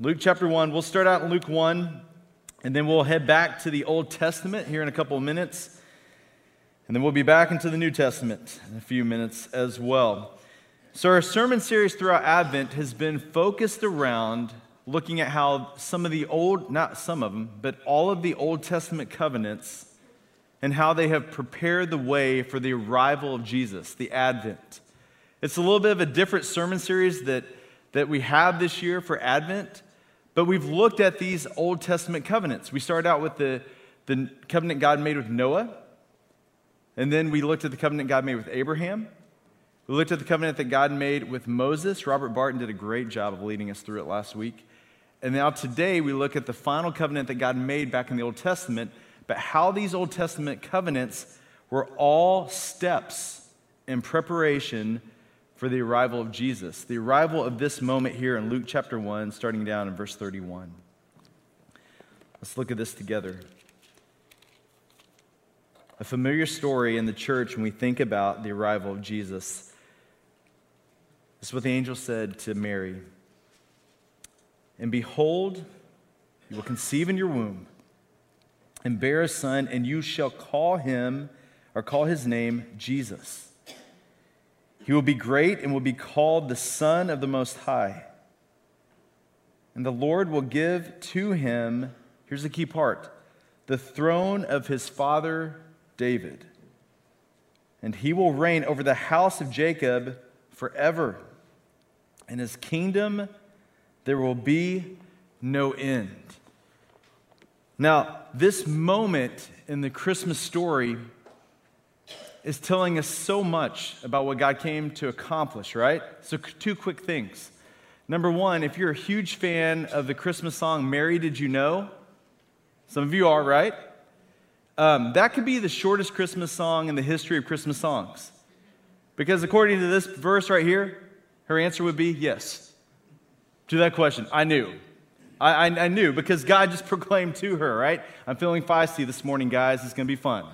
Luke chapter 1. We'll start out in Luke 1, and then we'll head back to the Old Testament here in a couple of minutes. And then we'll be back into the New Testament in a few minutes as well. So, our sermon series throughout Advent has been focused around looking at how some of the old, not some of them, but all of the Old Testament covenants and how they have prepared the way for the arrival of Jesus, the Advent. It's a little bit of a different sermon series that, that we have this year for Advent but we've looked at these Old Testament covenants. We started out with the, the covenant God made with Noah, and then we looked at the covenant God made with Abraham. We looked at the covenant that God made with Moses. Robert Barton did a great job of leading us through it last week. And now today we look at the final covenant that God made back in the Old Testament, but how these Old Testament covenants were all steps in preparation for the arrival of Jesus, the arrival of this moment here in Luke chapter 1, starting down in verse 31. Let's look at this together. A familiar story in the church when we think about the arrival of Jesus. This is what the angel said to Mary. And behold, you will conceive in your womb and bear a son, and you shall call him, or call his name, Jesus. He will be great and will be called the Son of the Most High. And the Lord will give to him, here's the key part, the throne of his father David. And he will reign over the house of Jacob forever. In his kingdom there will be no end. Now, this moment in the Christmas story is telling us so much about what God came to accomplish, right? So, two quick things. Number one, if you're a huge fan of the Christmas song, Mary Did You Know? Some of you are, right? Um, that could be the shortest Christmas song in the history of Christmas songs. Because according to this verse right here, her answer would be yes to that question. I knew. I, I, I knew because God just proclaimed to her, right? I'm feeling feisty this morning, guys. It's going to be fun.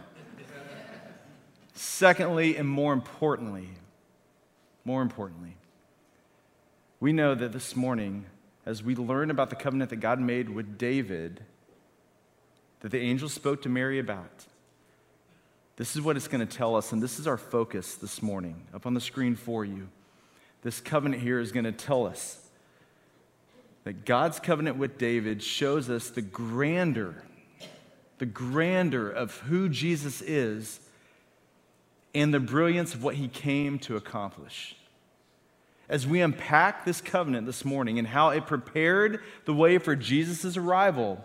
Secondly, and more importantly, more importantly, we know that this morning, as we learn about the covenant that God made with David, that the angel spoke to Mary about, this is what it's going to tell us, and this is our focus this morning up on the screen for you. This covenant here is going to tell us that God's covenant with David shows us the grandeur, the grandeur of who Jesus is and the brilliance of what he came to accomplish. As we unpack this covenant this morning and how it prepared the way for Jesus' arrival,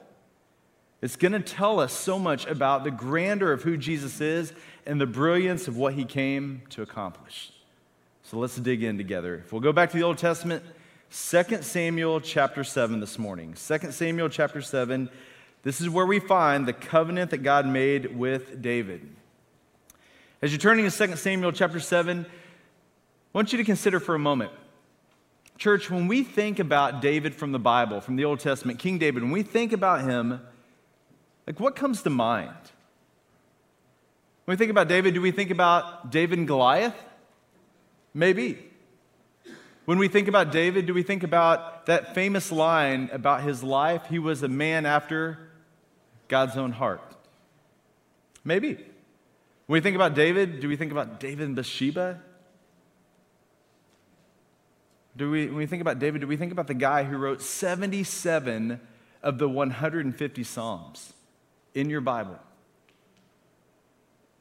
it's going to tell us so much about the grandeur of who Jesus is and the brilliance of what he came to accomplish. So let's dig in together. If we'll go back to the Old Testament, 2 Samuel chapter 7 this morning. 2 Samuel chapter 7, this is where we find the covenant that God made with David. As you're turning to 2 Samuel chapter 7, I want you to consider for a moment. Church, when we think about David from the Bible, from the Old Testament, King David, when we think about him, like what comes to mind? When we think about David, do we think about David and Goliath? Maybe. When we think about David, do we think about that famous line about his life? He was a man after God's own heart. Maybe. When we think about David, do we think about David and Bathsheba? Do we, when we think about David, do we think about the guy who wrote 77 of the 150 Psalms in your Bible?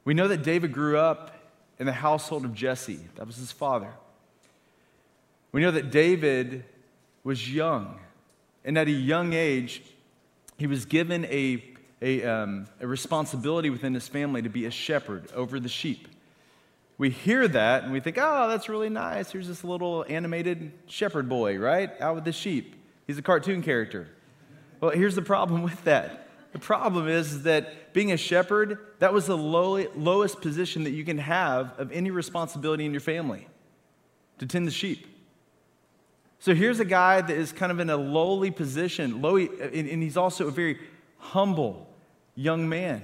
We know that David grew up in the household of Jesse, that was his father. We know that David was young, and at a young age, he was given a a, um, a responsibility within his family to be a shepherd over the sheep. We hear that and we think, oh, that's really nice. Here's this little animated shepherd boy, right? Out with the sheep. He's a cartoon character. Well, here's the problem with that. The problem is that being a shepherd, that was the low, lowest position that you can have of any responsibility in your family to tend the sheep. So here's a guy that is kind of in a lowly position, low, and he's also a very humble young man.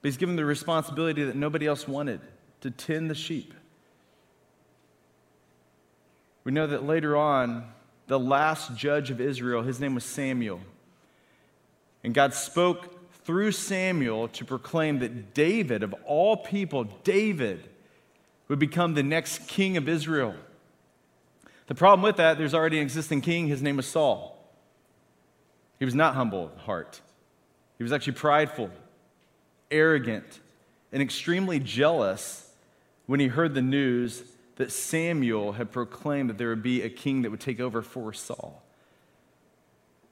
But he's given the responsibility that nobody else wanted to tend the sheep. We know that later on, the last judge of Israel. His name was Samuel. And God spoke through Samuel to proclaim that David, of all people, David, would become the next king of Israel. The problem with that, there's already an existing king. His name was Saul. He was not humble of heart, he was actually prideful, arrogant, and extremely jealous when he heard the news that Samuel had proclaimed that there would be a king that would take over for Saul.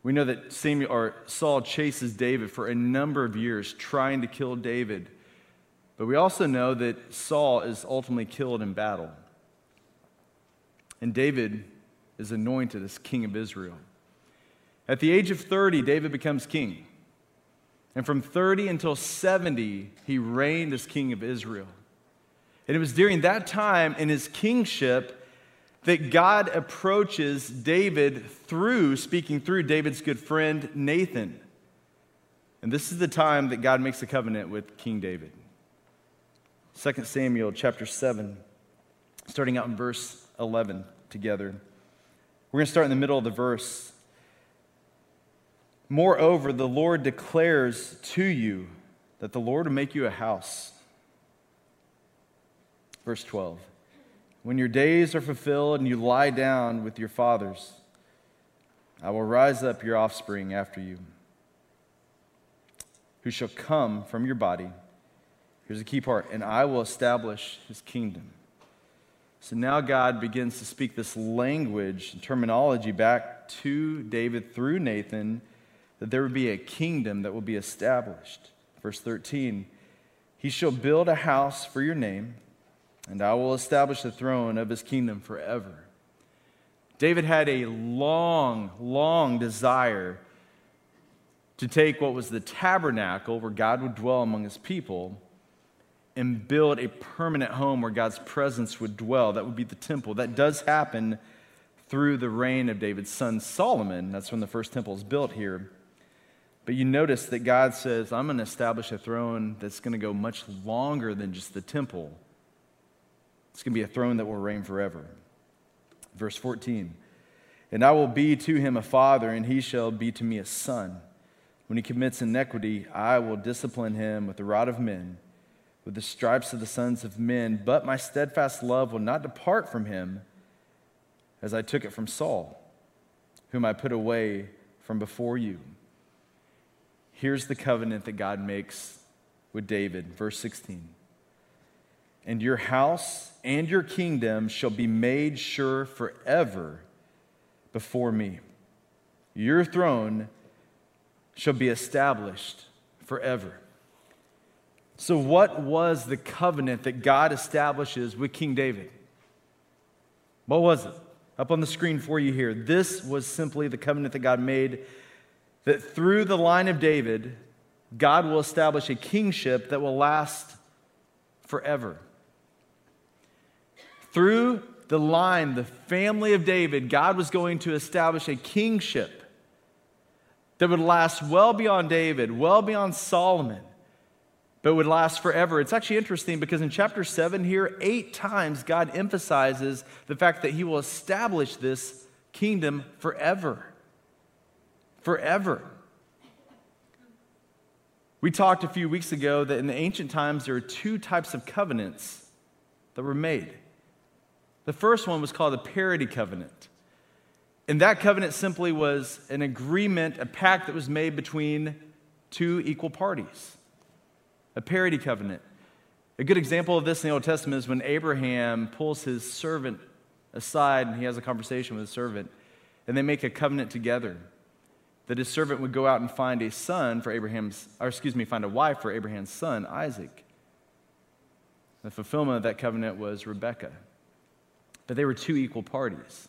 We know that Samuel or Saul chases David for a number of years trying to kill David. But we also know that Saul is ultimately killed in battle. And David is anointed as king of Israel. At the age of 30, David becomes king. And from 30 until 70, he reigned as king of Israel. And it was during that time in his kingship that God approaches David through, speaking through David's good friend Nathan. And this is the time that God makes a covenant with King David. 2 Samuel chapter 7, starting out in verse 11 together. We're going to start in the middle of the verse. Moreover, the Lord declares to you that the Lord will make you a house Verse 12 When your days are fulfilled and you lie down with your fathers, I will rise up your offspring after you, who shall come from your body. Here's the key part and I will establish his kingdom. So now God begins to speak this language and terminology back to David through Nathan that there would be a kingdom that will be established. Verse 13 He shall build a house for your name and I will establish the throne of his kingdom forever. David had a long, long desire to take what was the tabernacle where God would dwell among his people and build a permanent home where God's presence would dwell. That would be the temple. That does happen through the reign of David's son Solomon. That's when the first temple is built here. But you notice that God says, I'm going to establish a throne that's going to go much longer than just the temple. It's going to be a throne that will reign forever. Verse 14 And I will be to him a father, and he shall be to me a son. When he commits iniquity, I will discipline him with the rod of men, with the stripes of the sons of men. But my steadfast love will not depart from him, as I took it from Saul, whom I put away from before you. Here's the covenant that God makes with David. Verse 16 and your house and your kingdom shall be made sure forever before me. Your throne shall be established forever. So, what was the covenant that God establishes with King David? What was it? Up on the screen for you here. This was simply the covenant that God made that through the line of David, God will establish a kingship that will last forever. Through the line, the family of David, God was going to establish a kingship that would last well beyond David, well beyond Solomon, but would last forever. It's actually interesting because in chapter 7 here, eight times God emphasizes the fact that he will establish this kingdom forever. Forever. We talked a few weeks ago that in the ancient times there were two types of covenants that were made. The first one was called the parity covenant. And that covenant simply was an agreement, a pact that was made between two equal parties. A parity covenant. A good example of this in the Old Testament is when Abraham pulls his servant aside and he has a conversation with his servant, and they make a covenant together that his servant would go out and find a son for Abraham's, or excuse me, find a wife for Abraham's son, Isaac. The fulfillment of that covenant was Rebekah but they were two equal parties.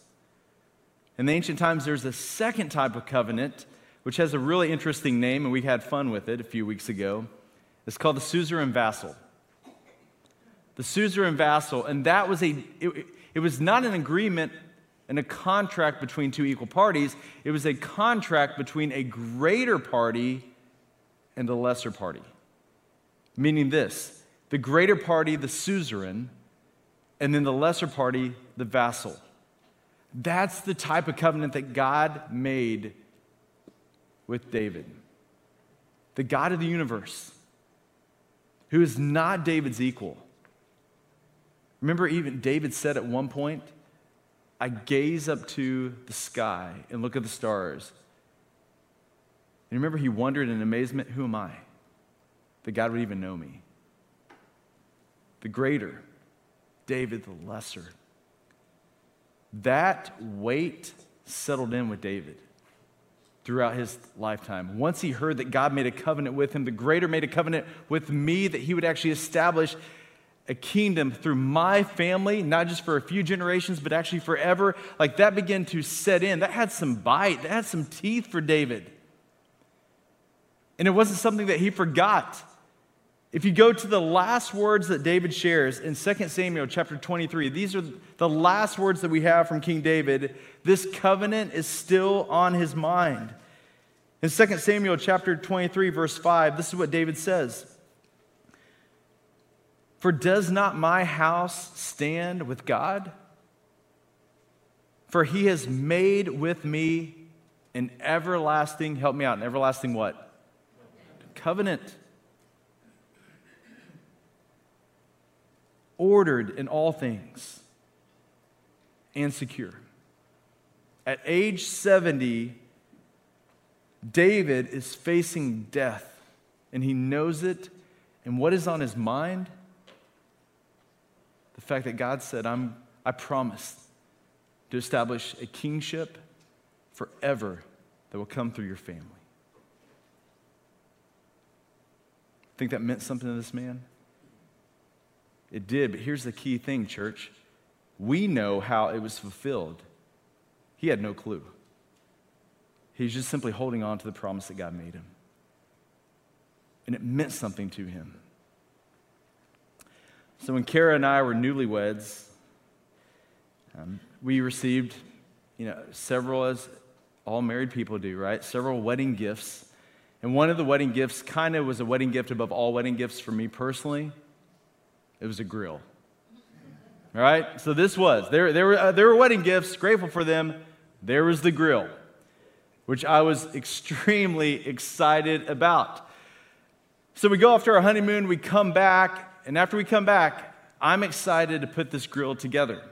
In the ancient times, there's a second type of covenant, which has a really interesting name, and we had fun with it a few weeks ago. It's called the suzerain vassal. The suzerain vassal, and that was a, it, it was not an agreement and a contract between two equal parties, it was a contract between a greater party and a lesser party. Meaning this the greater party, the suzerain, and then the lesser party, the vassal. That's the type of covenant that God made with David. The God of the universe, who is not David's equal. Remember, even David said at one point, I gaze up to the sky and look at the stars. And remember, he wondered in amazement, Who am I? That God would even know me. The greater, David the lesser. That weight settled in with David throughout his lifetime. Once he heard that God made a covenant with him, the greater made a covenant with me that he would actually establish a kingdom through my family, not just for a few generations, but actually forever. Like that began to set in. That had some bite, that had some teeth for David. And it wasn't something that he forgot. If you go to the last words that David shares in 2 Samuel chapter 23, these are the last words that we have from King David. This covenant is still on his mind. In 2 Samuel chapter 23, verse 5, this is what David says. For does not my house stand with God? For he has made with me an everlasting, help me out, an everlasting what? Covenant. Ordered in all things and secure. At age 70, David is facing death and he knows it. And what is on his mind? The fact that God said, I'm, I promised to establish a kingship forever that will come through your family. Think that meant something to this man? It did, but here's the key thing, church. We know how it was fulfilled. He had no clue. He's just simply holding on to the promise that God made him. And it meant something to him. So when Kara and I were newlyweds, um, we received, you know, several, as all married people do, right? Several wedding gifts. And one of the wedding gifts kind of was a wedding gift above all wedding gifts for me personally. It was a grill. All right? So this was. There, there, were, uh, there were wedding gifts, grateful for them. There was the grill, which I was extremely excited about. So we go after our honeymoon, we come back, and after we come back, I'm excited to put this grill together.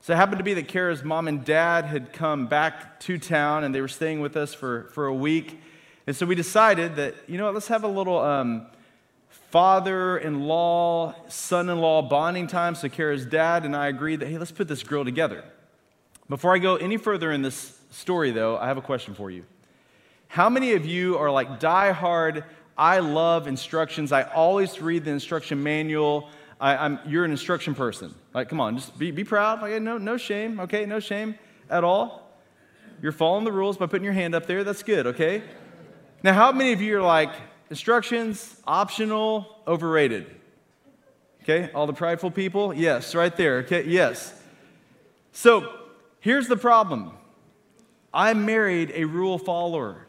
So it happened to be that Kara's mom and dad had come back to town and they were staying with us for, for a week. And so we decided that, you know what, let's have a little um, father in law, son in law bonding time. So Kara's dad and I agreed that, hey, let's put this grill together. Before I go any further in this story, though, I have a question for you. How many of you are like die-hard I love instructions. I always read the instruction manual. I, you're an instruction person. Like, come on, just be, be proud. Like, no, no shame, okay? No shame at all. You're following the rules by putting your hand up there. That's good, okay? Now, how many of you are like, instructions, optional, overrated? Okay, all the prideful people? Yes, right there, okay? Yes. So, here's the problem I married a rule follower.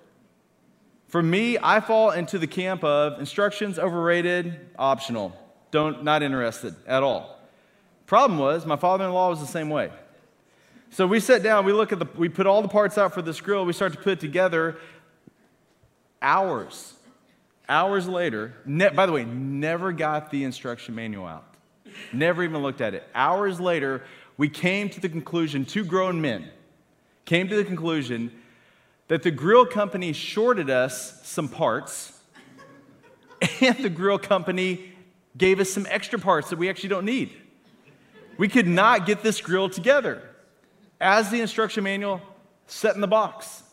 For me, I fall into the camp of instructions overrated, optional. Don't not interested at all. Problem was, my father-in-law was the same way. So we sat down, we look at the we put all the parts out for this grill, we start to put it together hours. Hours later, ne- by the way, never got the instruction manual out. Never even looked at it. Hours later, we came to the conclusion, two grown men came to the conclusion that the grill company shorted us some parts, and the grill company gave us some extra parts that we actually don't need. We could not get this grill together as the instruction manual set in the box.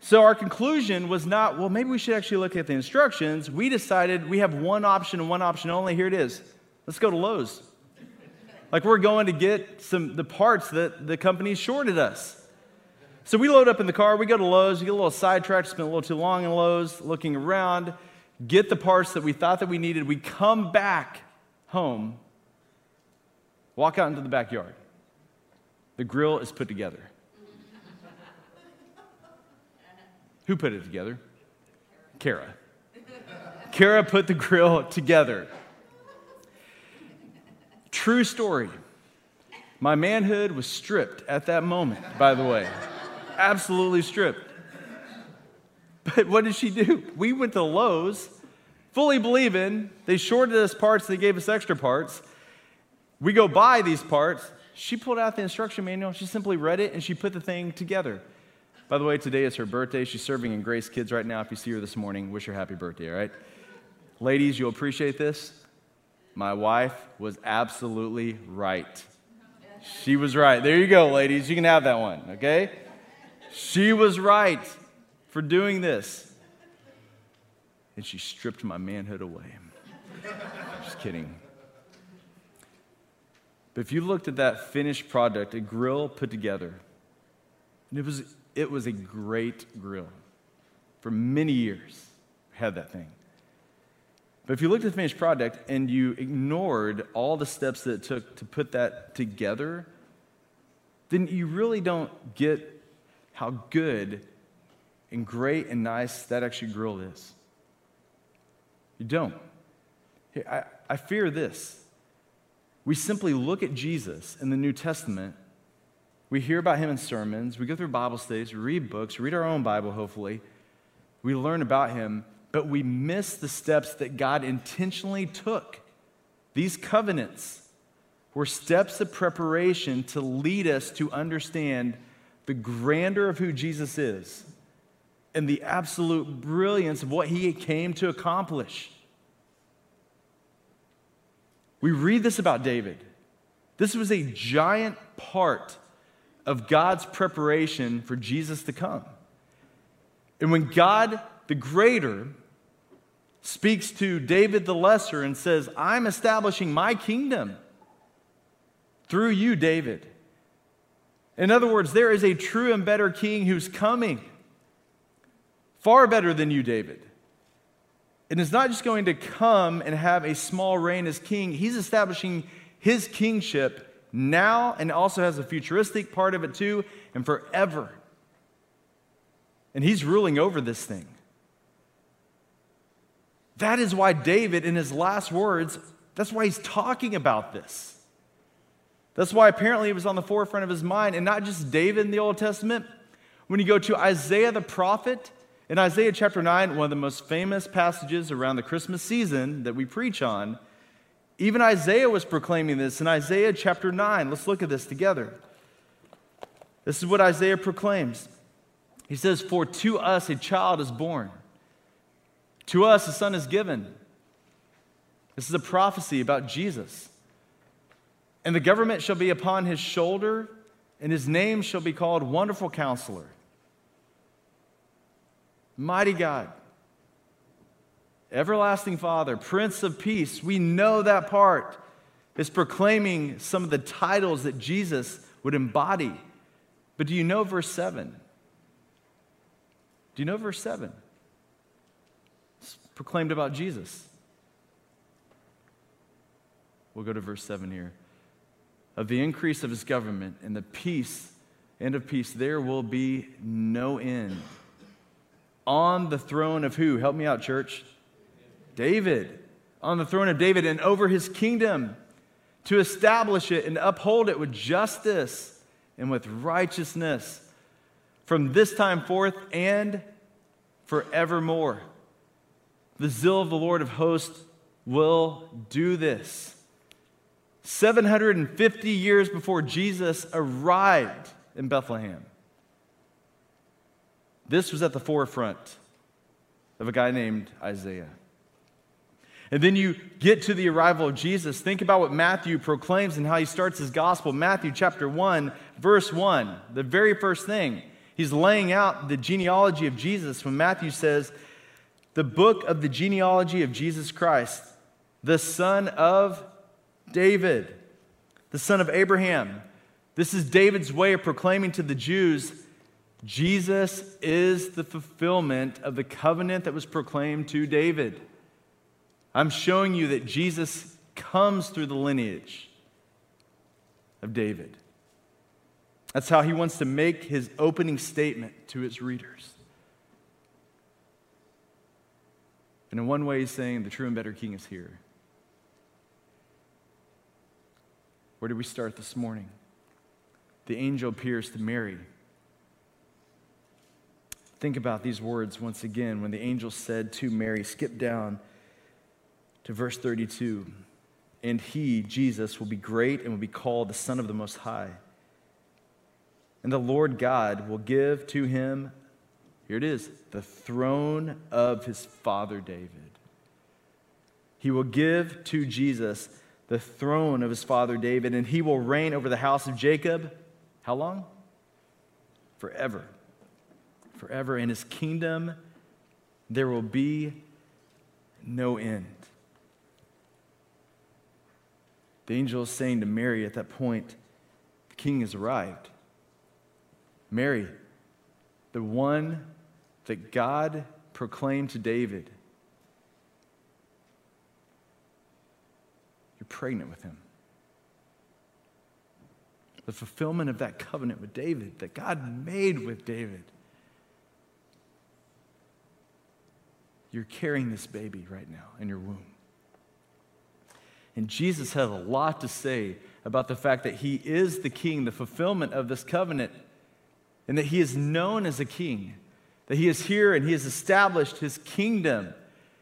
So our conclusion was not, well, maybe we should actually look at the instructions. We decided we have one option and one option only. Here it is. Let's go to Lowe's. Like we're going to get some the parts that the company shorted us. So we load up in the car, we go to Lowe's, we get a little sidetracked, spend a little too long in Lowe's, looking around, get the parts that we thought that we needed. We come back home, walk out into the backyard. The grill is put together. Who put it together? Kara. Kara put the grill together. True story. My manhood was stripped at that moment, by the way. Absolutely stripped. But what did she do? We went to Lowe's, fully believing they shorted us parts, they gave us extra parts. We go buy these parts. She pulled out the instruction manual, she simply read it, and she put the thing together. By the way, today is her birthday. She's serving in Grace Kids right now. If you see her this morning, wish her happy birthday, all right? Ladies, you'll appreciate this. My wife was absolutely right. She was right. There you go, ladies. You can have that one, okay? She was right for doing this. And she stripped my manhood away. Just kidding. But if you looked at that finished product, a grill put together, and it was, it was a great grill. For many years, had that thing. But if you looked at the finished product and you ignored all the steps that it took to put that together, then you really don't get how good and great and nice that actually grill is. You don't. I, I fear this. We simply look at Jesus in the New Testament. We hear about him in sermons. We go through Bible studies, read books, read our own Bible, hopefully. We learn about him, but we miss the steps that God intentionally took. These covenants were steps of preparation to lead us to understand the grandeur of who Jesus is and the absolute brilliance of what he came to accomplish. We read this about David. This was a giant part of God's preparation for Jesus to come. And when God the greater speaks to David the lesser and says, I'm establishing my kingdom through you, David. In other words, there is a true and better king who's coming, far better than you, David. And is not just going to come and have a small reign as king, he's establishing his kingship now and also has a futuristic part of it too, and forever. And he's ruling over this thing. That is why David, in his last words, that's why he's talking about this. That's why apparently it was on the forefront of his mind, and not just David in the Old Testament. When you go to Isaiah the prophet, in Isaiah chapter 9, one of the most famous passages around the Christmas season that we preach on, even Isaiah was proclaiming this in Isaiah chapter 9. Let's look at this together. This is what Isaiah proclaims. He says, For to us a child is born, to us a son is given. This is a prophecy about Jesus. And the government shall be upon his shoulder, and his name shall be called Wonderful Counselor, Mighty God, Everlasting Father, Prince of Peace. We know that part is proclaiming some of the titles that Jesus would embody. But do you know verse 7? Do you know verse 7? It's proclaimed about Jesus. We'll go to verse 7 here of the increase of his government and the peace and of peace, there will be no end. On the throne of who? Help me out, church. David. On the throne of David and over his kingdom to establish it and uphold it with justice and with righteousness from this time forth and forevermore. The zeal of the Lord of hosts will do this. 750 years before Jesus arrived in Bethlehem. This was at the forefront of a guy named Isaiah. And then you get to the arrival of Jesus. Think about what Matthew proclaims and how he starts his gospel. Matthew chapter 1, verse 1, the very first thing. He's laying out the genealogy of Jesus when Matthew says, The book of the genealogy of Jesus Christ, the son of David, the son of Abraham. This is David's way of proclaiming to the Jews Jesus is the fulfillment of the covenant that was proclaimed to David. I'm showing you that Jesus comes through the lineage of David. That's how he wants to make his opening statement to his readers. And in one way, he's saying the true and better king is here. Where did we start this morning? the angel appears to Mary. Think about these words once again when the angel said to Mary, skip down to verse 32. And he, Jesus, will be great and will be called the Son of the Most High. And the Lord God will give to him, here it is, the throne of his father David. He will give to Jesus the throne of his father David, and he will reign over the house of Jacob. How long? Forever. Forever. In his kingdom, there will be no end. The angel is saying to Mary at that point, the king has arrived. Mary, the one that God proclaimed to David, you're pregnant with him. The fulfillment of that covenant with David that God made with David. You're carrying this baby right now in your womb. And Jesus has a lot to say about the fact that he is the king, the fulfillment of this covenant, and that he is known as a king, that he is here and he has established his kingdom.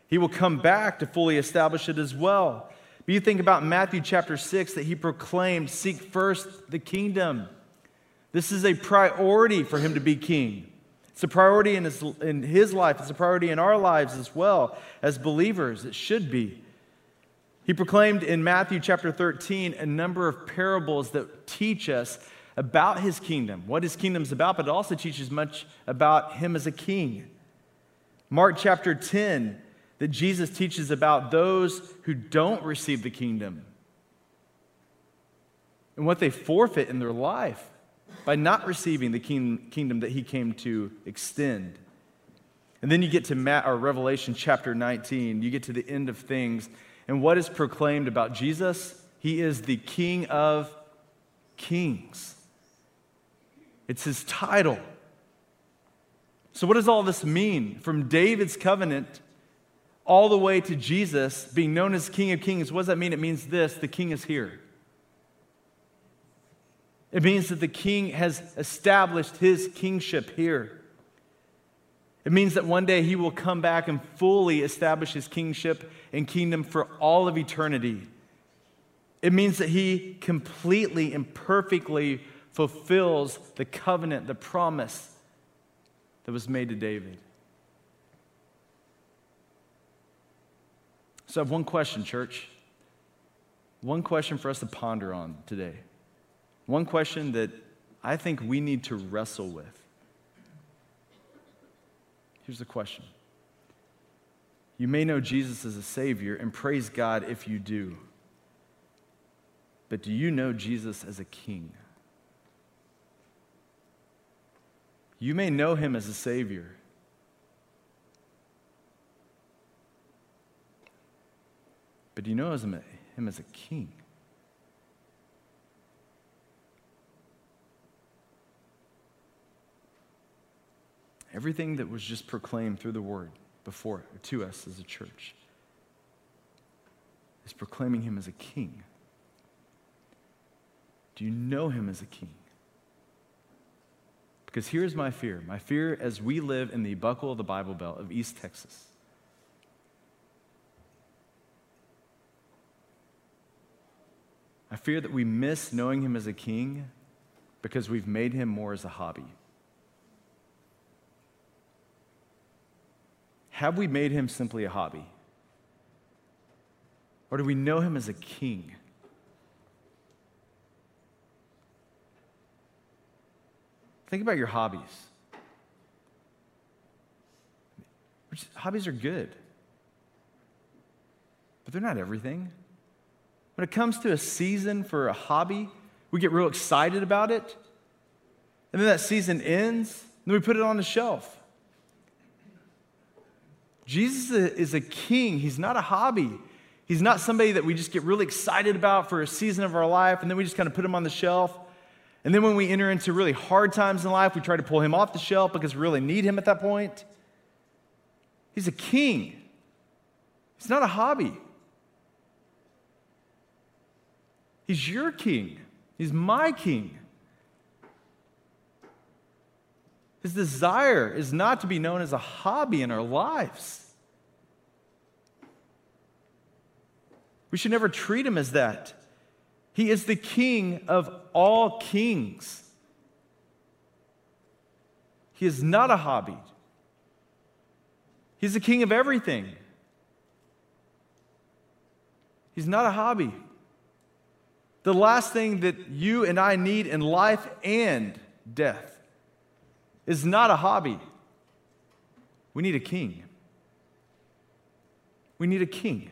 He will come back to fully establish it as well. But you think about Matthew chapter 6 that he proclaimed, Seek first the kingdom. This is a priority for him to be king. It's a priority in his, in his life, it's a priority in our lives as well as believers. It should be. He proclaimed in Matthew chapter 13 a number of parables that teach us about his kingdom, what his kingdom's about, but it also teaches much about him as a king. Mark chapter 10, that Jesus teaches about those who don't receive the kingdom and what they forfeit in their life by not receiving the kingdom that he came to extend. And then you get to Matt, or Revelation chapter 19, you get to the end of things, and what is proclaimed about Jesus? He is the King of Kings. It's his title. So, what does all this mean? From David's covenant all the way to Jesus being known as King of Kings, what does that mean? It means this the king is here. It means that the king has established his kingship here. It means that one day he will come back and fully establish his kingship and kingdom for all of eternity. It means that he completely and perfectly fulfills the covenant, the promise that was made to David. So I have one question, church. One question for us to ponder on today. One question that I think we need to wrestle with. Here's the question You may know Jesus as a Savior, and praise God if you do. But do you know Jesus as a King? You may know him as a Savior. But do you know him as a king? Everything that was just proclaimed through the word before to us as a church is proclaiming him as a king. Do you know him as a king? Because here's my fear my fear as we live in the buckle of the Bible Belt of East Texas. I fear that we miss knowing him as a king because we've made him more as a hobby. Have we made him simply a hobby? Or do we know him as a king? Think about your hobbies. Hobbies are good, but they're not everything. When it comes to a season for a hobby, we get real excited about it, and then that season ends, and we put it on the shelf. Jesus is a king, he's not a hobby. He's not somebody that we just get really excited about for a season of our life and then we just kind of put him on the shelf. And then when we enter into really hard times in life, we try to pull him off the shelf because we really need him at that point. He's a king, he's not a hobby. He's your king, he's my king. His desire is not to be known as a hobby in our lives. We should never treat him as that. He is the king of all kings. He is not a hobby. He's the king of everything. He's not a hobby. The last thing that you and I need in life and death is not a hobby. We need a king. We need a king.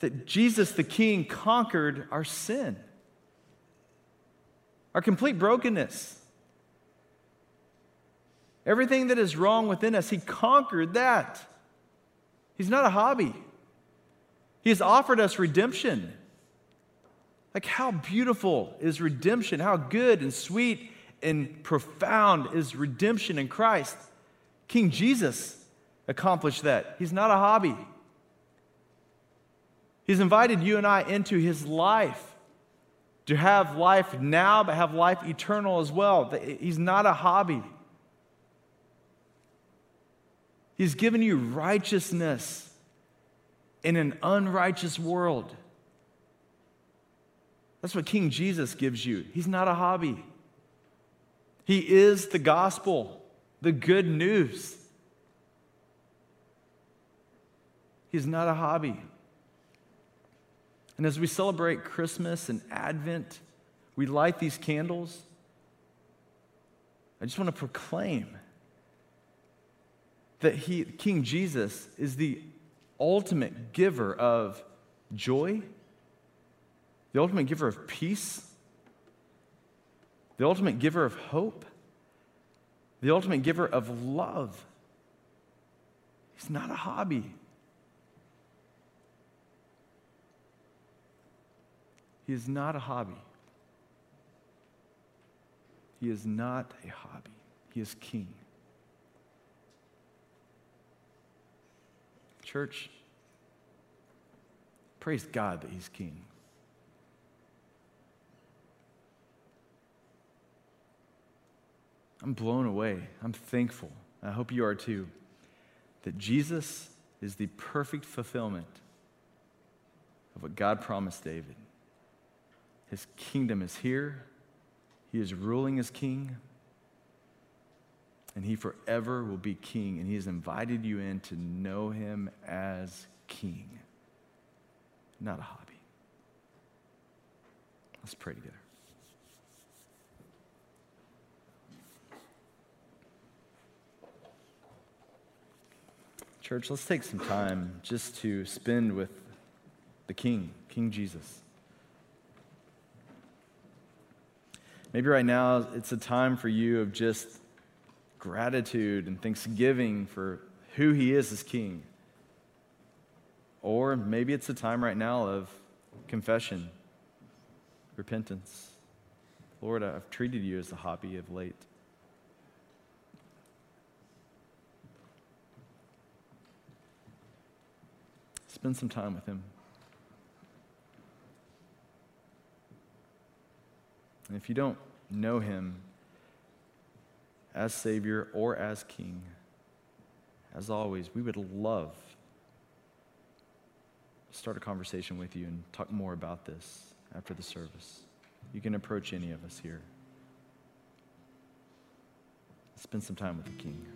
That Jesus the King conquered our sin, our complete brokenness. Everything that is wrong within us, He conquered that. He's not a hobby. He has offered us redemption. Like, how beautiful is redemption? How good and sweet and profound is redemption in Christ? King Jesus accomplished that. He's not a hobby. He's invited you and I into his life to have life now, but have life eternal as well. He's not a hobby. He's given you righteousness in an unrighteous world. That's what King Jesus gives you. He's not a hobby, He is the gospel, the good news. He's not a hobby. And as we celebrate Christmas and Advent, we light these candles. I just want to proclaim that he, King Jesus is the ultimate giver of joy the ultimate giver of peace, the ultimate giver of hope, the ultimate giver of love. He's not a hobby. He is not a hobby. He is not a hobby. He is king. Church, praise God that he's king. I'm blown away. I'm thankful. I hope you are too. That Jesus is the perfect fulfillment of what God promised David. His kingdom is here, He is ruling as king, and He forever will be king. And He has invited you in to know Him as king, not a hobby. Let's pray together. Church, let's take some time just to spend with the King, King Jesus. Maybe right now it's a time for you of just gratitude and thanksgiving for who he is as King. Or maybe it's a time right now of confession, repentance. Lord, I've treated you as a hobby of late. Spend some time with Him. And if you don't know Him as Savior or as King, as always, we would love to start a conversation with you and talk more about this after the service. You can approach any of us here. Spend some time with the King.